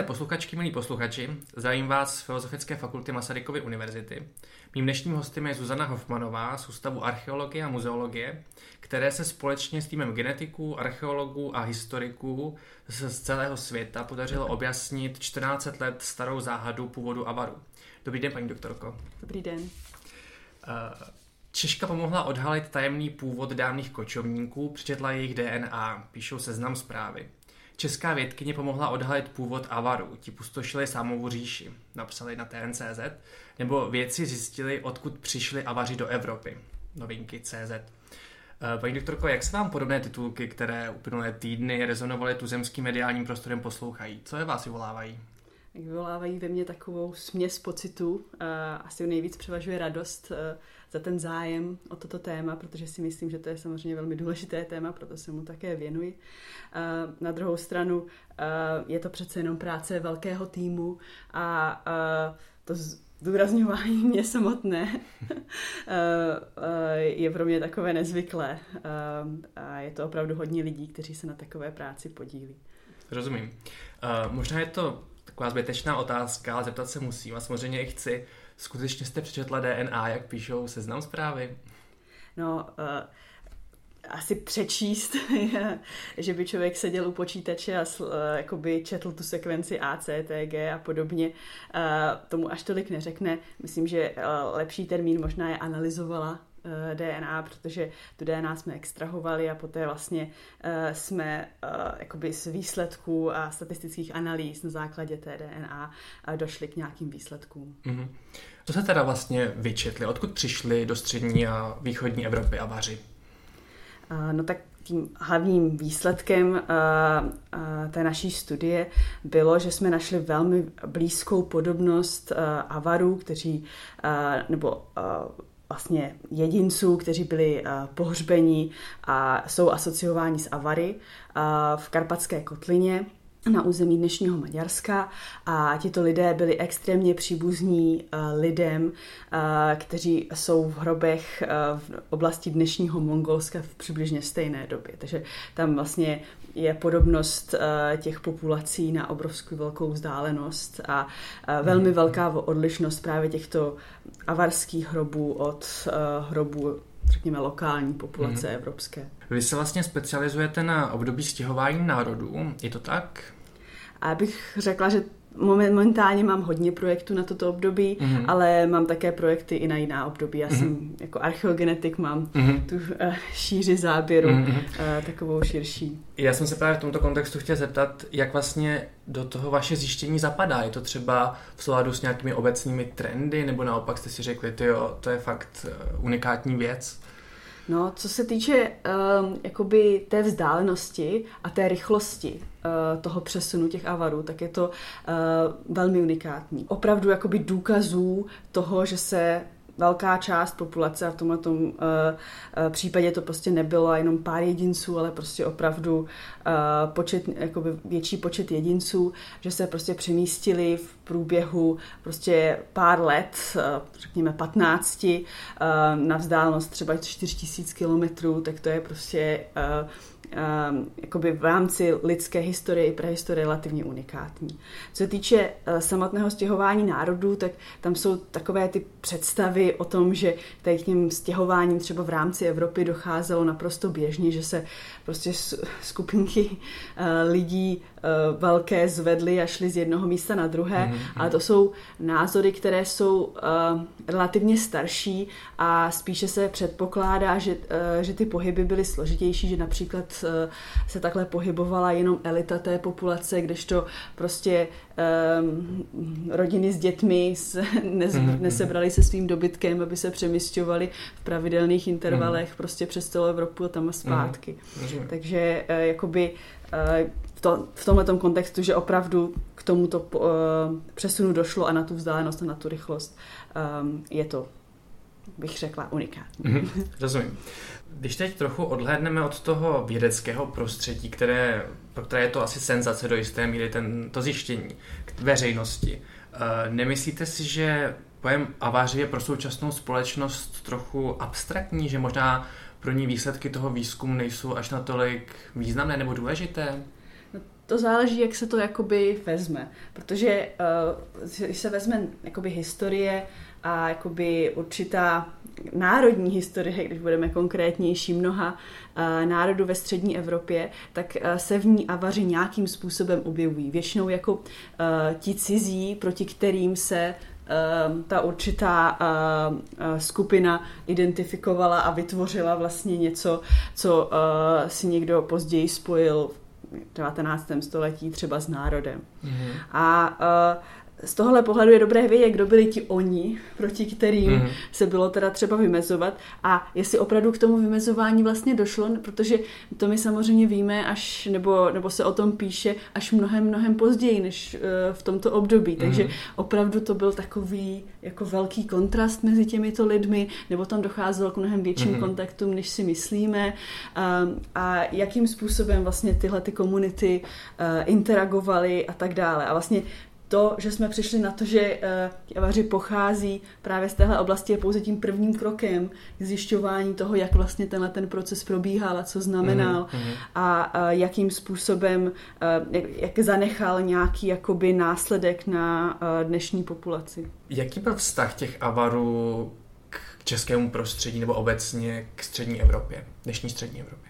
Milé posluchačky, milí posluchači, zdravím vás z Filozofické fakulty Masarykovy univerzity. Mým dnešním hostem je Zuzana Hofmanová z Ústavu archeologie a muzeologie, které se společně s týmem genetiků, archeologů a historiků z celého světa podařilo objasnit 14 let starou záhadu původu Avaru. Dobrý den, paní doktorko. Dobrý den. Eh, Češka pomohla odhalit tajemný původ dávných kočovníků, přečetla jejich DNA, píšou seznam zprávy. Česká vědkyně pomohla odhalit původ Avaru, ti pustošili sámovou říši, napsali na TNCZ, nebo vědci zjistili, odkud přišli Avaři do Evropy, novinky CZ. Eh, paní doktorko, jak se vám podobné titulky, které uplynulé týdny rezonovaly tuzemským mediálním prostorem, poslouchají? Co je vás vyvolávají? Vyvolávají ve mně takovou směs pocitů. Asi nejvíc převažuje radost eh, za ten zájem o toto téma, protože si myslím, že to je samozřejmě velmi důležité téma, proto se mu také věnuji. Na druhou stranu je to přece jenom práce velkého týmu a to zdůrazňování mě samotné je pro mě takové nezvyklé. A je to opravdu hodně lidí, kteří se na takové práci podílí. Rozumím. Uh, možná je to taková zbytečná otázka, ale zeptat se musím a samozřejmě i chci. Skutečně jste přečetla DNA, jak píšou seznam zprávy? No, uh, asi přečíst, že by člověk seděl u počítače a uh, jakoby četl tu sekvenci A, C, T, G a podobně, uh, tomu až tolik neřekne. Myslím, že uh, lepší termín možná je analyzovala DNA, protože tu DNA jsme extrahovali a poté vlastně eh, jsme eh, jakoby z výsledků a statistických analýz na základě té DNA došli k nějakým výsledkům. Mm-hmm. Co se teda vlastně vyčetli? Odkud přišli do střední a východní Evropy a vaři? No tak tím hlavním výsledkem té naší studie bylo, že jsme našli velmi blízkou podobnost avarů, kteří, nebo vlastně jedinců, kteří byli uh, pohřbeni a jsou asociováni s Avary uh, v Karpatské kotlině na území dnešního Maďarska a tito lidé byli extrémně příbuzní uh, lidem, kteří jsou v hrobech v oblasti dnešního Mongolska v přibližně stejné době. Takže tam vlastně je podobnost těch populací na obrovskou velkou vzdálenost a velmi mhm. velká odlišnost právě těchto avarských hrobů od hrobů řekněme, lokální populace mm. evropské. Vy se vlastně specializujete na období stěhování národů, je to tak? A já bych řekla, že momentálně mám hodně projektů na toto období, mm-hmm. ale mám také projekty i na jiná období. Já mm-hmm. jsem jako archeogenetik, mám mm-hmm. tu uh, šíři záběru, mm-hmm. uh, takovou širší. Já jsem se právě v tomto kontextu chtěl zeptat, jak vlastně do toho vaše zjištění zapadá. Je to třeba v souladu s nějakými obecnými trendy, nebo naopak jste si řekli, jo, to je fakt uh, unikátní věc? No, co se týče uh, jakoby té vzdálenosti a té rychlosti uh, toho přesunu těch avarů, tak je to uh, velmi unikátní. Opravdu jakoby důkazů toho, že se velká část populace a v tomhle tom, uh, uh, případě to prostě nebylo jenom pár jedinců, ale prostě opravdu uh, počet, jakoby větší počet jedinců, že se prostě přemístili v průběhu prostě pár let, řekněme 15, uh, na vzdálenost třeba 4000 kilometrů, tak to je prostě Ehm, jakoby v rámci lidské historie i prehistorie relativně unikátní. Co se týče uh, samotného stěhování národů, tak tam jsou takové ty představy o tom, že tady k těm stěhováním třeba v rámci Evropy docházelo naprosto běžně, že se prostě skupinky uh, lidí velké zvedly a šly z jednoho místa na druhé, mm-hmm. ale to jsou názory, které jsou uh, relativně starší a spíše se předpokládá, že, uh, že ty pohyby byly složitější, že například Eh, se takhle pohybovala jenom elita té populace, kdežto prostě um, rodiny s dětmi se nez, mm-hmm. nesebrali se svým dobytkem, aby se přemysťovali v pravidelných intervalech mm-hmm. prostě přes celou Evropu a tam a zpátky. Mm-hmm. Takže jakoby v, to, v tomhle kontextu, že opravdu k tomuto uh, přesunu došlo a na tu vzdálenost a na tu rychlost um, je to bych řekla unikátní. Mm-hmm, rozumím. Když teď trochu odhlédneme od toho vědeckého prostředí, které, pro které je to asi senzace do jisté míry, ten, to zjištění k veřejnosti, eh, nemyslíte si, že pojem aváři je pro současnou společnost trochu abstraktní, že možná pro ní výsledky toho výzkumu nejsou až natolik významné nebo důležité? To záleží, jak se to jakoby vezme, protože uh, když se vezme jakoby historie a jakoby určitá národní historie, když budeme konkrétnější mnoha uh, národů ve střední Evropě, tak uh, se v ní avaři nějakým způsobem objevují. Většinou jako ti cizí, proti kterým se ta určitá skupina identifikovala a vytvořila vlastně něco, co si někdo později spojil 19. století třeba s národem. Mm-hmm. A z tohohle pohledu je dobré vědět, kdo byli ti oni, proti kterým mm. se bylo teda třeba vymezovat a jestli opravdu k tomu vymezování vlastně došlo, protože to my samozřejmě víme až, nebo, nebo se o tom píše až mnohem, mnohem později, než uh, v tomto období. Mm. Takže opravdu to byl takový jako velký kontrast mezi těmito lidmi, nebo tam docházelo k mnohem větším mm. kontaktům, než si myslíme um, a jakým způsobem vlastně tyhle ty komunity uh, interagovaly a tak dále. A vlastně to, že jsme přišli na to, že javaři pochází právě z téhle oblasti, je pouze tím prvním krokem k zjišťování toho, jak vlastně tenhle ten proces probíhal a co znamenal mm-hmm. a jakým způsobem, uh, jak, jak zanechal nějaký jakoby následek na uh, dnešní populaci. Jaký byl vztah těch avarů k českému prostředí nebo obecně k střední Evropě, dnešní střední Evropě?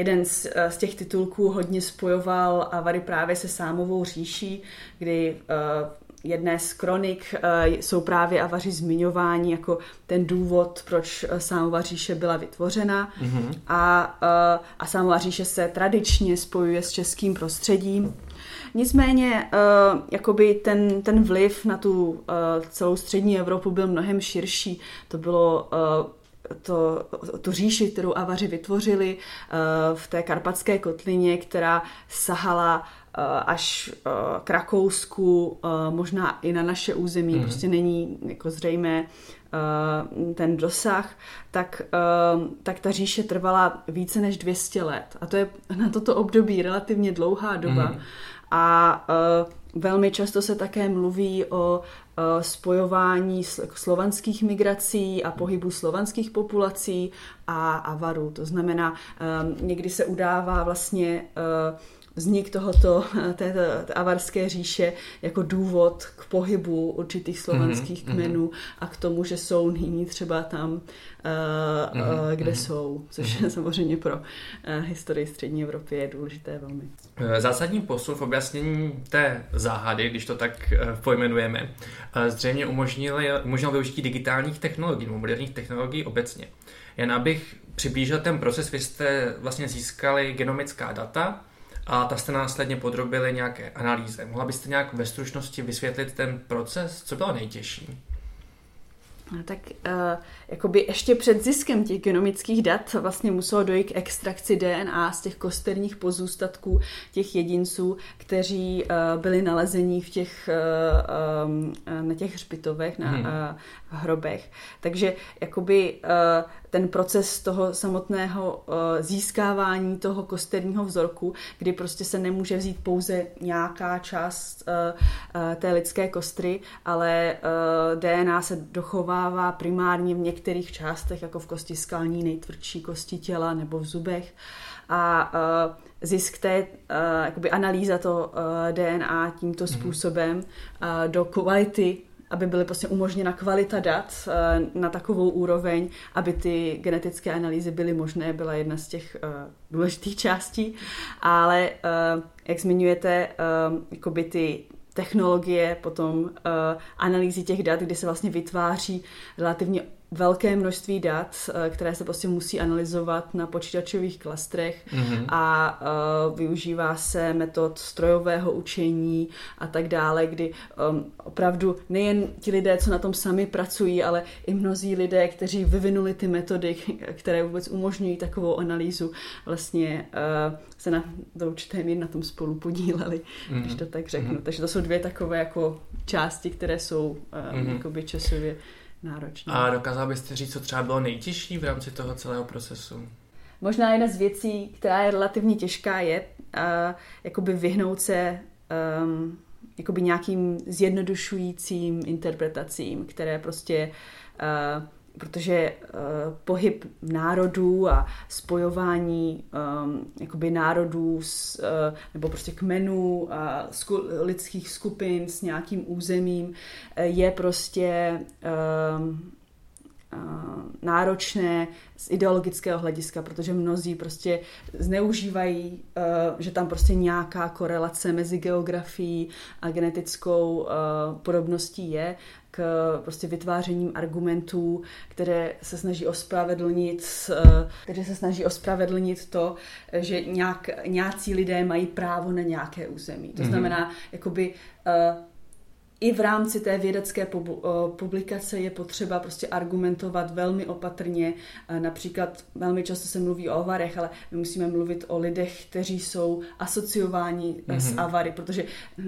Jeden z, eh, z těch titulků hodně spojoval Avary právě se Sámovou říší, kdy uh, jedné z kronik uh, jsou právě Avaři zmiňováni jako ten důvod, proč Sámová říše byla vytvořena. Mm-hmm. A, uh, a Sámová říše se tradičně spojuje s českým prostředím. Nicméně uh, jakoby ten, ten vliv na tu uh, celou střední Evropu byl mnohem širší. To bylo uh, to, tu říši, kterou Avaři vytvořili uh, v té karpatské kotlině, která sahala uh, až uh, k Rakousku, možná i na naše území, mm. prostě není jako zřejmé ten dosah, tak, tak ta říše trvala více než 200 let. A to je na toto období relativně dlouhá doba. Mm. A velmi často se také mluví o Eh, spojování slovanských migrací a pohybu slovanských populací a avarů. To znamená, eh, někdy se udává vlastně eh, vznik tohoto, této té avarské říše jako důvod k pohybu určitých slovanských mm-hmm. kmenů a k tomu, že jsou nyní třeba tam, uh, mm-hmm. uh, kde mm-hmm. jsou, což mm-hmm. samozřejmě pro uh, historii střední Evropy je důležité velmi. Zásadní posun v objasnění té záhady, když to tak pojmenujeme, zřejmě umožnil, umožnil využití digitálních technologií, moderních technologií obecně. Jen abych přiblížil ten proces, vy jste vlastně získali genomická data, a ta jste následně podrobili nějaké analýze. Mohla byste nějak ve stručnosti vysvětlit ten proces? Co bylo nejtěžší? No, tak uh, jakoby ještě před ziskem těch genomických dat vlastně muselo dojít k extrakci DNA z těch kosterních pozůstatků těch jedinců, kteří uh, byli nalezení v těch, uh, um, na těch hřbitovech, na hmm. uh, hrobech. Takže jakoby uh, ten proces toho samotného uh, získávání toho kosterního vzorku, kdy prostě se nemůže vzít pouze nějaká část uh, uh, té lidské kostry, ale DNA se dochovává primárně v některých částech, jako v kosti skalní, nejtvrdší kosti těla nebo v zubech. A zisk té jakoby analýza to DNA tímto mm-hmm. způsobem do kvality aby byly prostě umožněna kvalita dat eh, na takovou úroveň, aby ty genetické analýzy byly možné, byla jedna z těch uh, důležitých částí. Ale uh, jak zmiňujete, jakoby ty technologie, potom analýzy těch dat, kdy se vlastně vytváří relativně velké množství dat, eh, které se prostě musí analyzovat na počítačových klastrech mm-hmm. a uh, využívá se metod strojového učení a tak dále, kdy um, opravdu nejen ti lidé, co na tom sami pracují, ale i mnozí lidé, kteří vyvinuli ty metody, které vůbec umožňují takovou analýzu, vlastně uh, se na, do určité míry na tom spolu podíleli, mm-hmm. když to tak řeknu. Mm-hmm. Takže to jsou dvě takové jako části, které jsou um, mm-hmm. jakoby časově náročné. A dokázal byste říct, co třeba bylo nejtěžší v rámci toho celého procesu? Možná jedna z věcí, která je relativně těžká, je uh, jakoby vyhnout se um, jakoby nějakým zjednodušujícím interpretacím, které prostě uh, protože uh, pohyb národů a spojování um, jakoby národů s, uh, nebo prostě kmenů a sku, lidských skupin s nějakým územím uh, je prostě uh, náročné z ideologického hlediska, protože mnozí prostě zneužívají, že tam prostě nějaká korelace mezi geografií a genetickou podobností je k prostě vytvářením argumentů, které se snaží ospravedlnit, které se snaží ospravedlnit to, že nějak, nějací lidé mají právo na nějaké území. To mm-hmm. znamená, jakoby i v rámci té vědecké publikace je potřeba prostě argumentovat velmi opatrně. Například velmi často se mluví o avarech, ale my musíme mluvit o lidech, kteří jsou asociováni mm-hmm. s avary, protože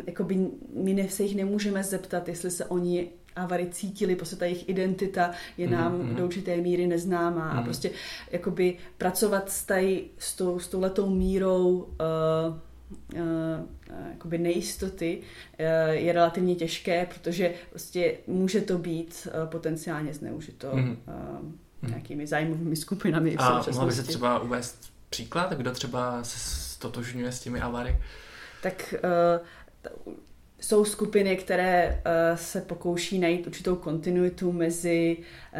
jakoby, my se jich nemůžeme zeptat, jestli se oni avary cítili, prostě ta jejich identita je nám mm-hmm. do určité míry neznámá mm-hmm. a prostě jakoby pracovat s, tady, s, tou, s touhletou mírou uh, uh, jakoby nejistoty uh, je relativně těžké, protože prostě může to být uh, potenciálně zneužito mm-hmm. uh, nějakými zájmovými skupinami. A mohla by se třeba uvést příklad, kdo třeba se stotožňuje s těmi avary? Tak uh, jsou skupiny, které uh, se pokouší najít určitou kontinuitu mezi,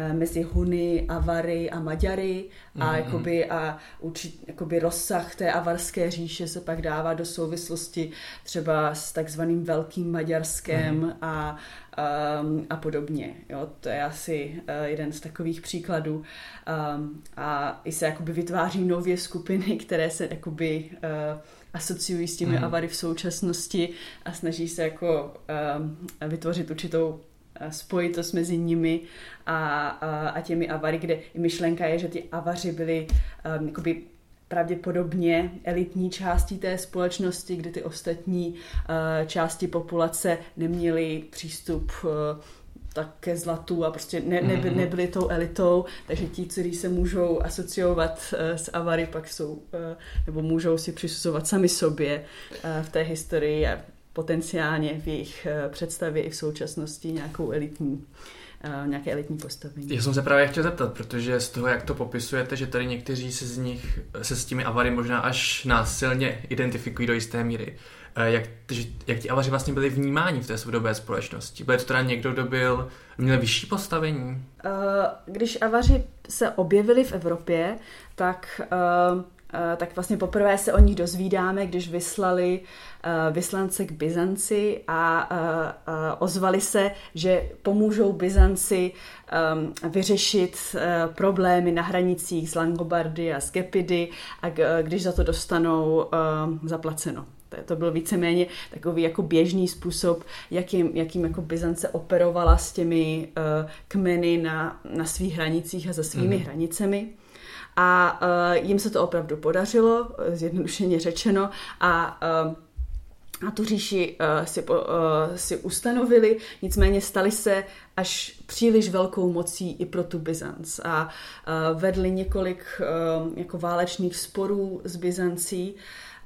uh, mezi Huny, Avary a Maďary a, mm-hmm. jakoby, a určit, jakoby rozsah té avarské říše se pak dává do souvislosti třeba s takzvaným Velkým Maďarskem mm-hmm. a, um, a podobně. Jo, to je asi uh, jeden z takových příkladů. Um, a i se jakoby vytváří nově skupiny, které se jakoby uh, asociují s těmi mm. avary v současnosti a snaží se jako uh, vytvořit určitou eh, spojitost mezi nimi a, a, a těmi avary, kde i myšlenka je, že ty avaři byly um, jakoby pravděpodobně elitní částí té společnosti, kde ty ostatní uh, části populace neměly přístup uh, tak ke zlatu a prostě ne, neby, mhm. nebyli tou elitou, takže ti, kteří se můžou asociovat uh, s Avary, pak jsou, uh, nebo můžou si přisuzovat sami sobě uh, v té historii a potenciálně v jejich představě i v současnosti nějakou elitní nějaké elitní postavení. Já jsem se právě chtěl zeptat, protože z toho, jak to popisujete, že tady někteří se z nich, se s těmi avary možná až násilně identifikují do jisté míry. Eh, jak, jak ti avaři vlastně byli vnímáni v té soudobé společnosti? Byl to teda někdo, kdo byl, měl vyšší postavení? Eh, když avaři se objevili v Evropě, tak eh, tak vlastně poprvé se o nich dozvídáme, když vyslali vyslance k Byzanci a ozvali se, že pomůžou Byzanci vyřešit problémy na hranicích s Langobardy a s Gepidy a když za to dostanou zaplaceno. To byl víceméně takový jako běžný způsob, jakým, jakým jako Byzance operovala s těmi uh, kmeny na, na svých hranicích a za svými mm-hmm. hranicemi. A uh, jim se to opravdu podařilo, zjednodušeně řečeno, a uh, a tu říši uh, si, uh, si ustanovili, nicméně stali se až příliš velkou mocí i pro tu Byzanc a uh, vedli několik uh, jako válečných sporů s Byzancí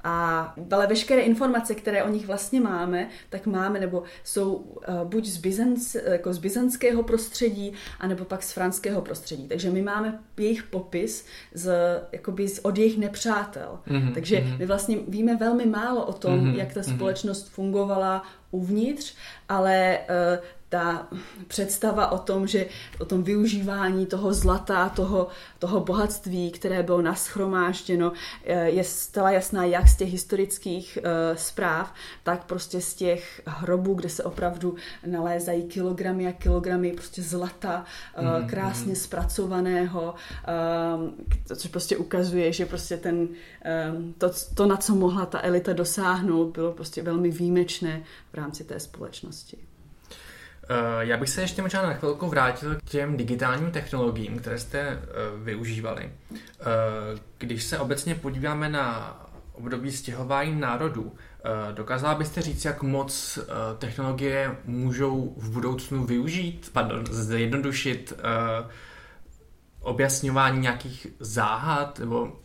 a ale veškeré informace, které o nich vlastně máme, tak máme, nebo jsou uh, buď z, Byzanc, jako z byzantského prostředí, anebo pak z franského prostředí. Takže my máme jejich popis z, jakoby z, od jejich nepřátel. Mm-hmm, Takže mm-hmm. my vlastně víme velmi málo o tom, mm-hmm, jak ta mhm. společnost mm-hmm. fungovala uvnitř, ale uh, ta představa o tom, že o tom využívání toho zlata, toho, toho bohatství, které bylo naschromážděno, eh, je stala jasná jak z těch historických uh, zpráv, tak prostě z těch hrobů, kde se opravdu nalézají kilogramy a kilogramy prostě zlata, uh, krásně zpracovaného, což prostě ukazuje, že prostě ten, to, to, na co mohla ta elita dosáhnout, bylo prostě velmi výjimečné v rámci té společnosti. Eh, já bych se ještě možná na chvilku vrátil k těm digitálním technologiím, které jste eh, využívali. Eh, když se obecně podíváme na období stěhování národů, dokázala byste říct, jak moc technologie můžou v budoucnu využít, pardon, zjednodušit objasňování nějakých záhad, nebo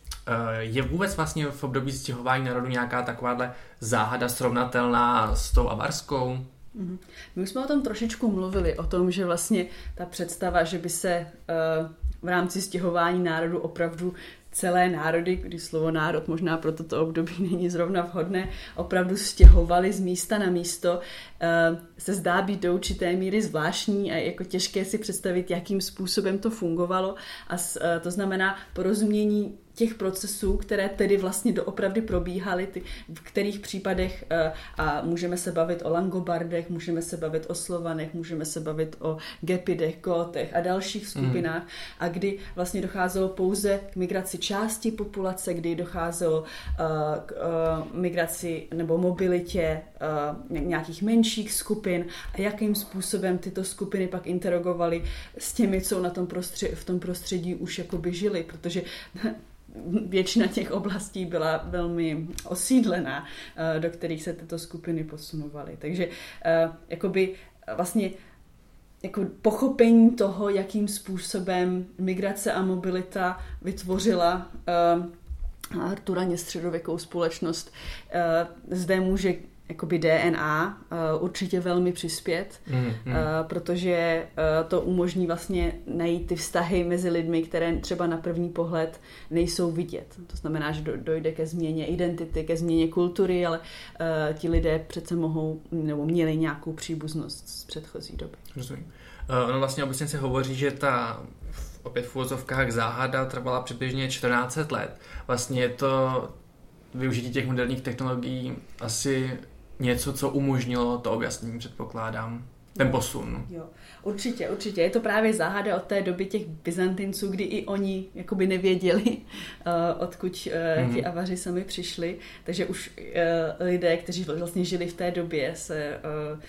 je vůbec vlastně v období stěhování národů nějaká takováhle záhada srovnatelná s tou avarskou? Mhm. My už jsme o tom trošičku mluvili, o tom, že vlastně ta představa, že by se v rámci stěhování národu opravdu celé národy, kdy slovo národ možná pro toto období není zrovna vhodné, opravdu stěhovali z místa na místo, se zdá být do určité míry zvláštní a jako těžké si představit, jakým způsobem to fungovalo. A to znamená porozumění těch procesů, které tedy vlastně doopravdy probíhaly, ty, v kterých případech uh, a můžeme se bavit o Langobardech, můžeme se bavit o Slovanech, můžeme se bavit o Gepidech, Kotech a dalších skupinách mm. a kdy vlastně docházelo pouze k migraci části populace, kdy docházelo uh, k uh, migraci nebo mobilitě nějakých menších skupin a jakým způsobem tyto skupiny pak interagovaly s těmi, co na tom prostředí, v tom prostředí už jakoby žili, protože většina těch oblastí byla velmi osídlená, eh, do kterých se tyto skupiny posunovaly. Takže eh, jakoby vlastně jako pochopení toho, jakým způsobem migrace a mobilita vytvořila Arturaně středověkou společnost, zde může jakoby DNA uh, určitě velmi přispět, mm, mm. Uh, protože uh, to umožní vlastně najít ty vztahy mezi lidmi, které třeba na první pohled nejsou vidět. To znamená, že dojde ke změně identity, ke změně kultury, ale uh, ti lidé přece mohou nebo měli nějakou příbuznost z předchozí doby. Rozumím. Uh, ono vlastně obecně se hovoří, že ta opět v úvozovkách záhada trvala přibližně 14 let. Vlastně je to využití těch moderních technologií asi něco, co umožnilo to objasnění, předpokládám. Ten posun. Jo, určitě, určitě. Je to právě záhada od té doby těch Byzantinců, kdy i oni jakoby nevěděli, uh, odkud uh, mm-hmm. ti avaři sami přišli. Takže už uh, lidé, kteří vlastně žili v té době, se uh, uh,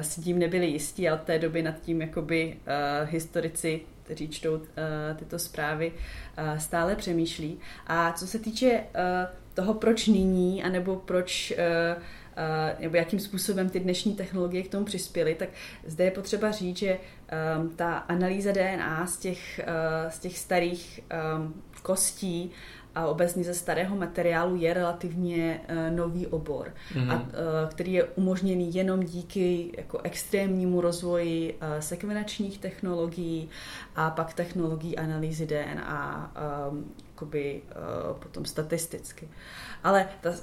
s tím nebyli jistí a od té doby nad tím jakoby uh, historici kteří čtou uh, tyto zprávy, uh, stále přemýšlí. A co se týče uh, toho, proč nyní, anebo proč uh, nebo jakým způsobem ty dnešní technologie k tomu přispěly, tak zde je potřeba říct, že um, ta analýza DNA z těch, uh, z těch starých um, kostí a obecně ze starého materiálu je relativně uh, nový obor, mm-hmm. a, uh, který je umožněný jenom díky jako extrémnímu rozvoji uh, sekvenačních technologií a pak technologií analýzy DNA um, jakoby, uh, potom statisticky. Uh, ale ta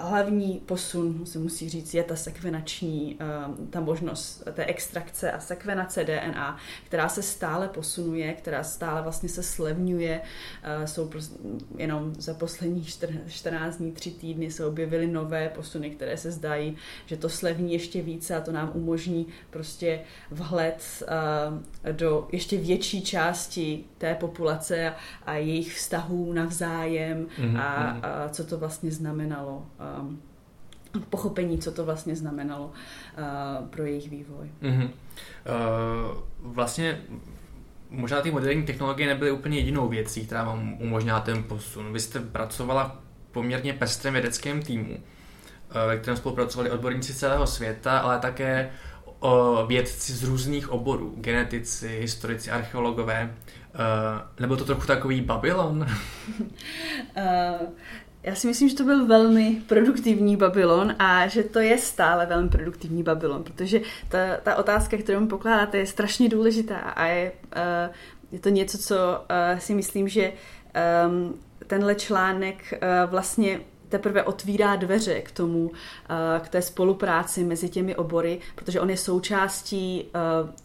hlavní posun, se musí říct, je ta sekvenační, ehm, ta možnost té extrakce a sekvenace DNA, která se stále posunuje, která stále vlastně se slevňuje. Eh, jsou jenom za posledních 14 dní, 3 týdny se objevily nové posuny, které se zdají, že to slevní ještě více a to nám umožní prostě vhled do ještě větší části té populace a jejich vztahů navzájem mm-hmm. a, mhm. a co to vlastně znamenalo. Um, pochopení, co to vlastně znamenalo uh, pro jejich vývoj. Mm-hmm. Uh, vlastně možná ty moderní technologie nebyly úplně jedinou věcí, která vám umožňuje ten posun. Vy jste pracovala v poměrně pestrém vědeckém týmu, uh, ve kterém spolupracovali odborníci celého světa, ale také o vědci z různých oborů, genetici, historici, archeologové. Uh, nebo to trochu takový Babylon? uh, já si myslím, že to byl velmi produktivní Babylon a že to je stále velmi produktivní Babylon, protože ta, ta otázka, kterou mi pokládáte, je strašně důležitá a je, uh, je to něco, co uh, si myslím, že um, tenhle článek uh, vlastně teprve otvírá dveře k tomu, eh, k té spolupráci mezi těmi obory, protože on je součástí eh,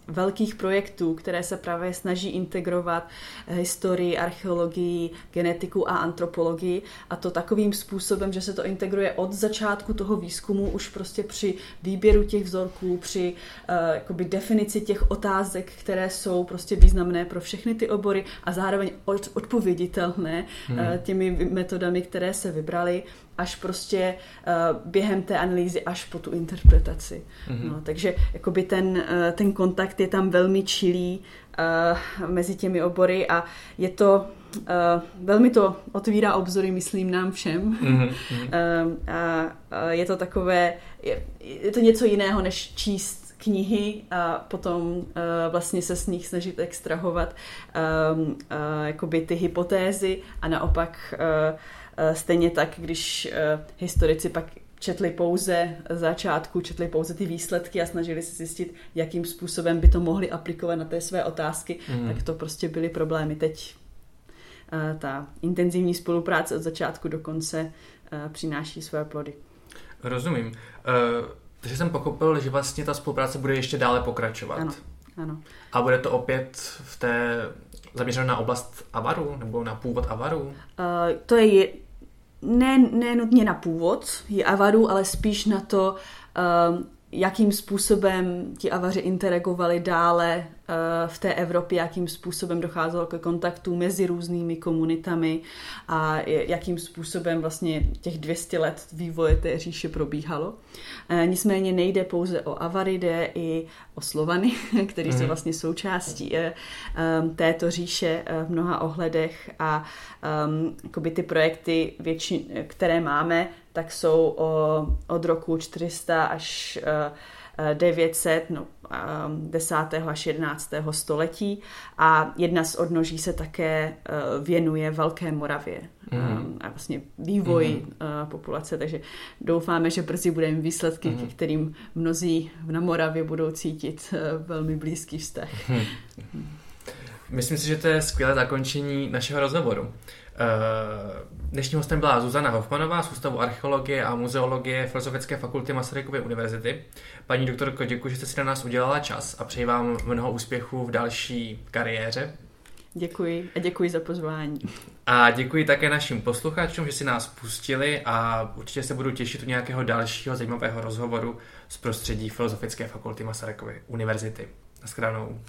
velkých projektů, které se právě snaží integrovat historii, archeologii, genetiku a antropologii a to takovým způsobem, že se to integruje od začátku toho výzkumu už prostě při výběru těch vzorků, při jakoby definici těch otázek, které jsou prostě významné pro všechny ty obory a zároveň odpověditelné hmm. těmi metodami, které se vybraly až prostě uh, během té analýzy až po tu interpretaci. Mm-hmm. No, takže jakoby ten, uh, ten kontakt je tam velmi čilý uh, mezi těmi obory a je to uh, velmi to otvírá obzory, myslím, nám všem. Mm-hmm. Uh, a uh, je to takové, je, je to něco jiného, než číst knihy a potom uh, vlastně se s nich snažit extrahovat um, uh, jakoby ty hypotézy a naopak uh, stejně tak, když eh, historici pak četli pouze začátku, četli pouze ty výsledky a snažili se zjistit, jakým způsobem by to mohli aplikovat na té své otázky, mm. tak to prostě byly problémy. Teď uh, ta intenzivní spolupráce od začátku do konce přináší své plody. Rozumím. Takže jsem pochopil, že vlastně ta spolupráce bude ještě dále pokračovat. Ano, ano. A bude to opět v té zaměřeno na oblast avaru nebo na původ avaru? Uh, to je ne, ne nutně na původ je avaru, ale spíš na to, uh, jakým způsobem ti avaři interagovali dále Eh, v té Evropě, jakým způsobem docházelo ke kontaktu mezi různými komunitami a jakým způsobem vlastně těch 200 let vývoje té říše probíhalo. Eh, nicméně nejde pouze o Avary, jde i o Slovany, který mm. jsou mhm. vlastně součástí eh, této říše v mnoha ohledech a ty projekty, větši, které máme, tak jsou o, od roku 400 až 900, no, 10. až 11. století a jedna z odnoží se také eh, věnuje Velké Moravě mm. a vlastně vývoji mm. populace, takže doufáme, že brzy budeme výsledky, mm. kterým mnozí na Moravě budou cítit velmi blízký vztah. Mm. Myslím si, že to je skvělé zakončení našeho rozhovoru. Eh, dnešním hostem byla Zuzana Hofmanová z Ústavu archeologie a muzeologie Filozofické fakulty Masarykovy univerzity. Paní doktorko, děkuji, že jste si na nás udělala čas a přeji vám mnoho úspěchů v další kariéře. Děkuji a děkuji za pozvání. A děkuji také našim posluchačům, že si nás pustili a určitě se budu těšit u nějakého dalšího zajímavého rozhovoru z prostředí Filozofické fakulty Masarykovy univerzity. Naschledanou.